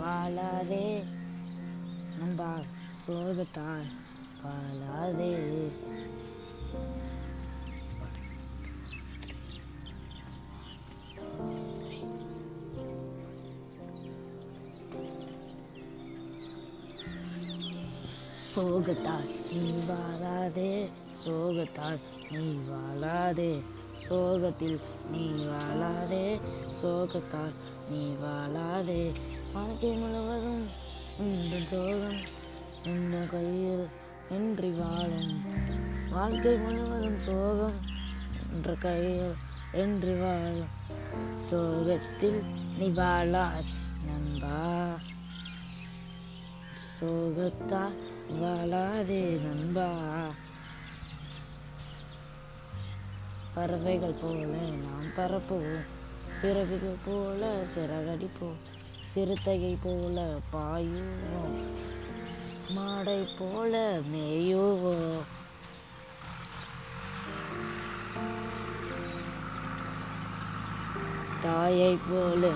வாழாதே. நம்பா சோகத்தால் வாழாதே. சோகத்தால் நீ வாழாதே. சோகத்தால் நீ வாழாதே. சோகத்தில் நீ வாழாதே. சோகத்தால் நீ வாழாதே. வாழ்க்கை முழுவதும் இந்த சோகம் இந்த கையில் இன்றி வாழும். வாழ்க்கை முழுவதும் சோகம் என்ற கையில் என்று வாழும். சோகத்தில் நீ வாழா நண்பா. சோகத்தால் வாழாதே நண்பா. பறவைகள் போல நாம் பறப்போம். சிறகுகள் போல சிறகடிப்போம். சிறுத்தையை போல பாயுவோம். மாடை போல மேயுவோம். தாயை போல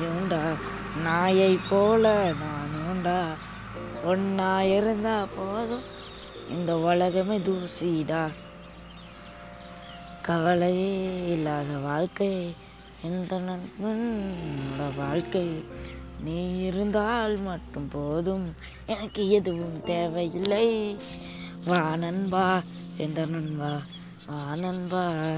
நீண்டா நாயை போல நானுண்டா. ஒன்னா இருந்தா போதும் இந்த உலகமே தூசிடா. கவலையே இல்லாத வாழ்க்கை எந்த நண்பனோட வாழ்க்கை? நீ இருந்தால் மட்டும் போதும். எனக்கு எதுவும் தேவையில்லை. வா நண்பா எந்த நண்பா? வா நண்பா.